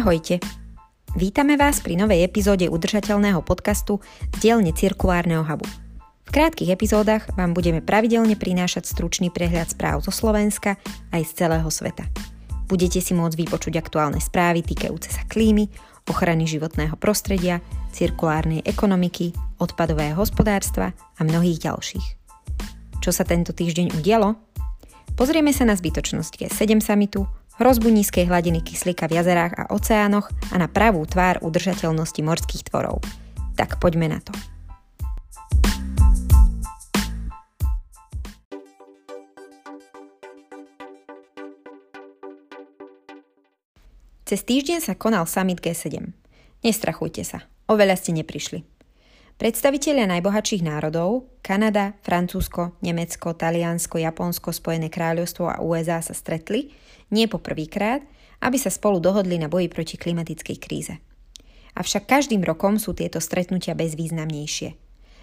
Ahojte! Vítame vás pri novej epizóde udržateľného podcastu z dielne Cirkulárneho hubu. V krátkých epizódach vám budeme pravidelne prinášať stručný prehľad správ zo Slovenska aj z celého sveta. Budete si môcť vypočuť aktuálne správy týkajúce sa klímy, ochrany životného prostredia, cirkulárnej ekonomiky, odpadového hospodárstva a mnohých ďalších. Čo sa tento týždeň udialo? Pozrieme sa na zbytočnosť G7 samitu, hrozbu nízkej hladiny kyslíka v jazerách a oceánoch a na pravú tvár udržateľnosti morských tvorov. Tak poďme na to. Cez týždeň sa konal summit G7. Nestrachujte sa, oveľa ste neprišli. Predstavitelia najbohatších národov, Kanada, Francúzsko, Nemecko, Taliansko, Japonsko, Spojené kráľovstvo a USA sa stretli, nie po prvýkrát, aby sa spolu dohodli na boji proti klimatickej kríze. Avšak každým rokom sú tieto stretnutia bezvýznamnejšie.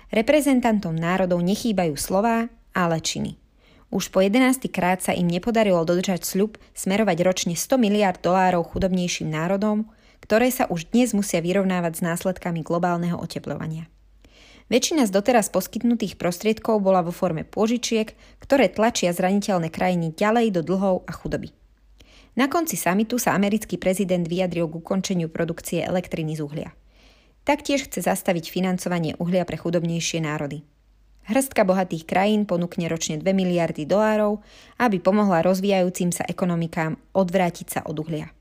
Reprezentantom národov nechýbajú slová, ale činy. Už po 11. krát sa im nepodarilo dodržať sľub smerovať ročne 100 miliard dolárov chudobnejším národom, ktoré sa už dnes musia vyrovnávať s následkami globálneho oteplovania. Väčšina z doteraz poskytnutých prostriedkov bola vo forme pôžičiek, ktoré tlačia zraniteľné krajiny ďalej do dlhov a chudoby. Na konci samitu sa americký prezident vyjadril k ukončeniu produkcie elektriny z uhlia. Taktiež chce zastaviť financovanie uhlia pre chudobnejšie národy. Hrstka bohatých krajín ponúkne ročne 2 miliardy dolárov, aby pomohla rozvíjajúcim sa ekonomikám odvrátiť sa od uhlia.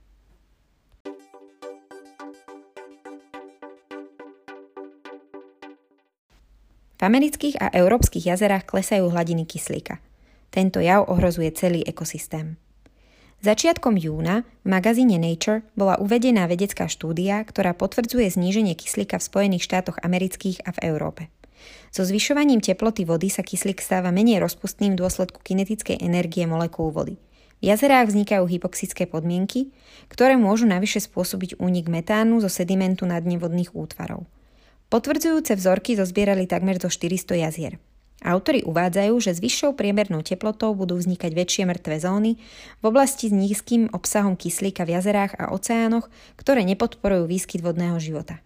V amerických a európskych jazerách klesajú hladiny kyslíka. Tento jav ohrozuje celý ekosystém. Začiatkom júna v magazíne Nature bola uvedená vedecká štúdia, ktorá potvrdzuje zníženie kyslíka v Spojených štátoch amerických a v Európe. So zvyšovaním teploty vody sa kyslík stáva menej rozpustným v dôsledku kinetickej energie molekúl vody. V jazerách vznikajú hypoxické podmienky, ktoré môžu navyše spôsobiť únik metánu zo sedimentu na dne vodných útvarov. Potvrdzujúce vzorky zozbierali takmer zo 400 jazier. Autori uvádzajú, že s vyššou priemernou teplotou budú vznikať väčšie mŕtve zóny v oblasti s nízkym obsahom kyslíka v jazerách a oceánoch, ktoré nepodporujú výskyt vodného života.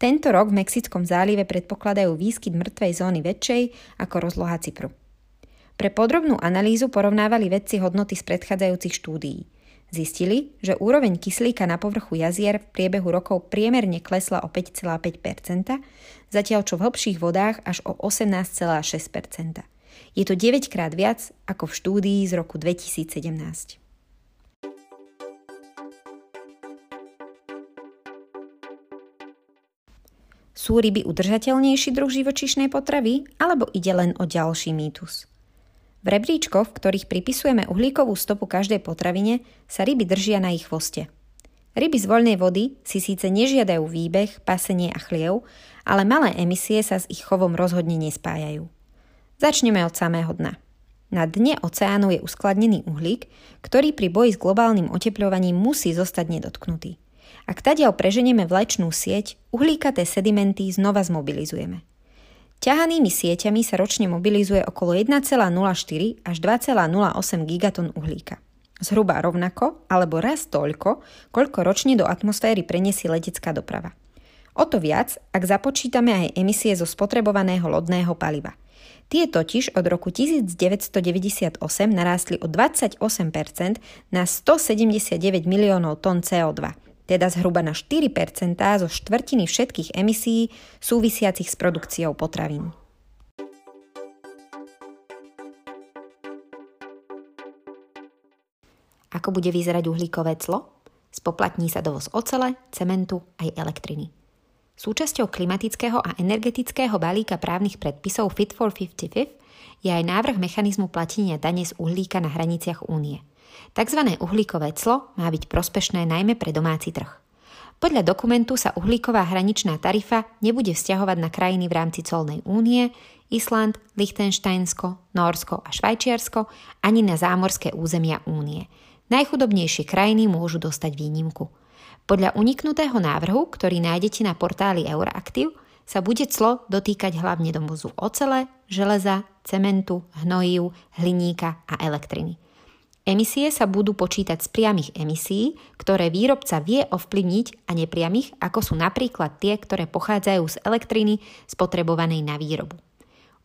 Tento rok v Mexickom zálive predpokladajú výskyt mŕtvej zóny väčšej ako rozloha Cypru. Pre podrobnú analýzu porovnávali vedci hodnoty z predchádzajúcich štúdií – Zistili, že úroveň kyslíka na povrchu jazier v priebehu rokov priemerne klesla o 5,5 zatiaľ čo v hlbších vodách až o 18,6% Je to 9 krát viac ako v štúdii z roku 2017. Sú ryby udržateľnejší druh živočišnej potravy, alebo ide len o ďalší mýtus? V rebríčkoch, v ktorých pripisujeme uhlíkovú stopu každej potravine, sa ryby držia na ich chvoste. Ryby z voľnej vody si síce nežiadajú výbeh, pasenie a chliev, ale malé emisie sa s ich chovom rozhodne nespájajú. Začneme od samého dna. Na dne oceánu je uskladnený uhlík, ktorý pri boji s globálnym otepľovaním musí zostať nedotknutý. Ak tadiaľ preženieme vlečnú sieť, uhlíkaté sedimenty znova zmobilizujeme – Ťahanými sieťami sa ročne mobilizuje okolo 1,04 až 2,08 gigaton uhlíka. Zhruba rovnako alebo raz toľko, koľko ročne do atmosféry preniesie letecká doprava. O to viac, ak započítame aj emisie zo spotrebovaného lodného paliva. Tie totiž od roku 1998 narástli o 28% na 179 miliónov tón CO2 teda zhruba na 4% zo štvrtiny všetkých emisí súvisiacich s produkciou potravín. Ako bude vyzerať uhlíkové clo? Spoplatní sa dovoz ocele, cementu aj elektriny. Súčasťou klimatického a energetického balíka právnych predpisov Fit for 55 je aj návrh mechanizmu platenia dane z uhlíka na hraniciach únie – Takzvané uhlíkové clo má byť prospešné najmä pre domáci trh. Podľa dokumentu sa uhlíková hraničná tarifa nebude vzťahovať na krajiny v rámci colnej únie, Island, Liechtensteinsko, Norsko a Švajčiarsko ani na zámorské územia únie. Najchudobnejšie krajiny môžu dostať výnimku. Podľa uniknutého návrhu, ktorý nájdete na portáli Euroactiv, sa bude clo dotýkať hlavne domozu ocele, železa, cementu, hnojív, hliníka a elektriny. Emisie sa budú počítať z priamých emisí, ktoré výrobca vie ovplyvniť a nepriamých, ako sú napríklad tie, ktoré pochádzajú z elektriny spotrebovanej na výrobu.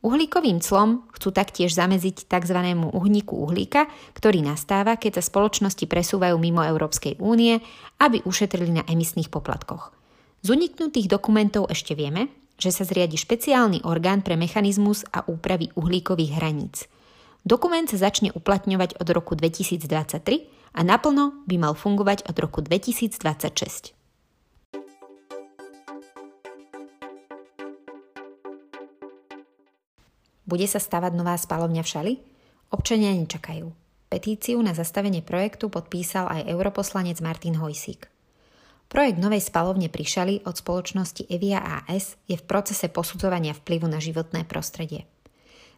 Uhlíkovým clom chcú taktiež zameziť tzv. uhníku uhlíka, ktorý nastáva, keď sa spoločnosti presúvajú mimo Európskej únie, aby ušetrili na emisných poplatkoch. Z uniknutých dokumentov ešte vieme, že sa zriadi špeciálny orgán pre mechanizmus a úpravy uhlíkových hraníc – Dokument sa začne uplatňovať od roku 2023 a naplno by mal fungovať od roku 2026. Bude sa stavať nová spalovňa v Šali? Občania nečakajú. Petíciu na zastavenie projektu podpísal aj europoslanec Martin Hojsík. Projekt novej spalovne pri Šali od spoločnosti Evia AS je v procese posudzovania vplyvu na životné prostredie.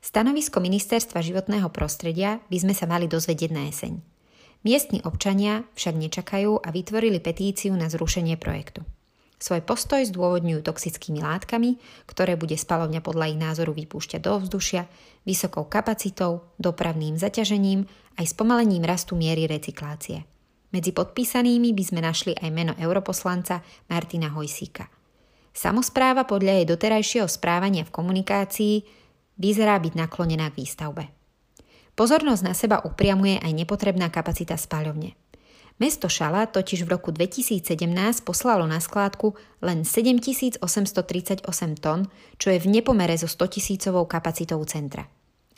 Stanovisko Ministerstva životného prostredia by sme sa mali dozvedieť na jeseň. Miestni občania však nečakajú a vytvorili petíciu na zrušenie projektu. Svoj postoj zdôvodňujú toxickými látkami, ktoré bude spalovňa podľa ich názoru vypúšťať do ovzdušia, vysokou kapacitou, dopravným zaťažením aj spomalením rastu miery recyklácie. Medzi podpísanými by sme našli aj meno europoslanca Martina Hojsíka. Samozpráva podľa jej doterajšieho správania v komunikácii vyzerá byť naklonená k výstavbe. Pozornosť na seba upriamuje aj nepotrebná kapacita spáľovne. Mesto Šala totiž v roku 2017 poslalo na skládku len 7838 tón, čo je v nepomere so 100 tisícovou kapacitou centra.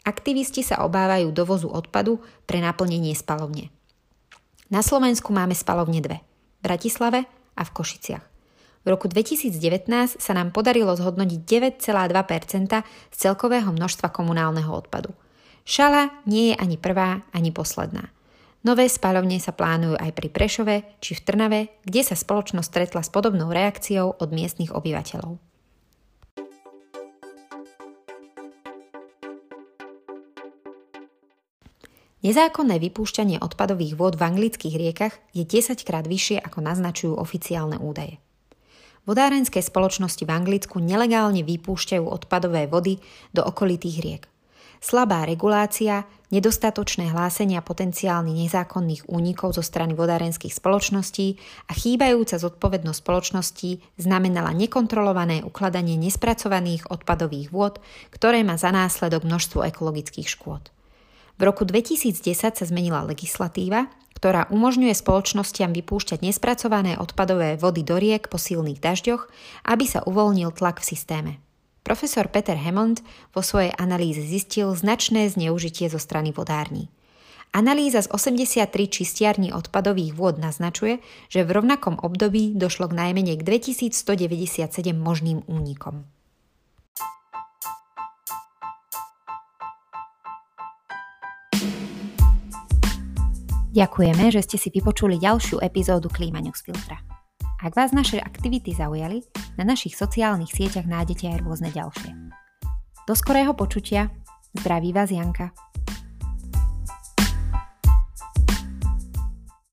Aktivisti sa obávajú dovozu odpadu pre naplnenie spalovne. Na Slovensku máme spalovne dve. V Bratislave a v Košiciach. V roku 2019 sa nám podarilo zhodnotiť 9,2 z celkového množstva komunálneho odpadu. Šala nie je ani prvá, ani posledná. Nové spalovne sa plánujú aj pri Prešove či v Trnave, kde sa spoločnosť stretla s podobnou reakciou od miestnych obyvateľov. Nezákonné vypúšťanie odpadových vôd v anglických riekach je 10 krát vyššie ako naznačujú oficiálne údaje. Vodárenské spoločnosti v Anglicku nelegálne vypúšťajú odpadové vody do okolitých riek. Slabá regulácia, nedostatočné hlásenia potenciálnych nezákonných únikov zo strany vodárenských spoločností a chýbajúca zodpovednosť spoločností znamenala nekontrolované ukladanie nespracovaných odpadových vôd, ktoré má za následok množstvo ekologických škôd. V roku 2010 sa zmenila legislatíva, ktorá umožňuje spoločnostiam vypúšťať nespracované odpadové vody do riek po silných dažďoch, aby sa uvoľnil tlak v systéme. Profesor Peter Hammond vo svojej analýze zistil značné zneužitie zo strany vodární. Analýza z 83 čistiarní odpadových vôd naznačuje, že v rovnakom období došlo k najmenej k 2197 možným únikom. Ďakujeme, že ste si vypočuli ďalšiu epizódu Klíma Newsfiltra. Ak vás naše aktivity zaujali, na našich sociálnych sieťach nájdete aj rôzne ďalšie. Do skorého počutia. Zdraví vás Janka.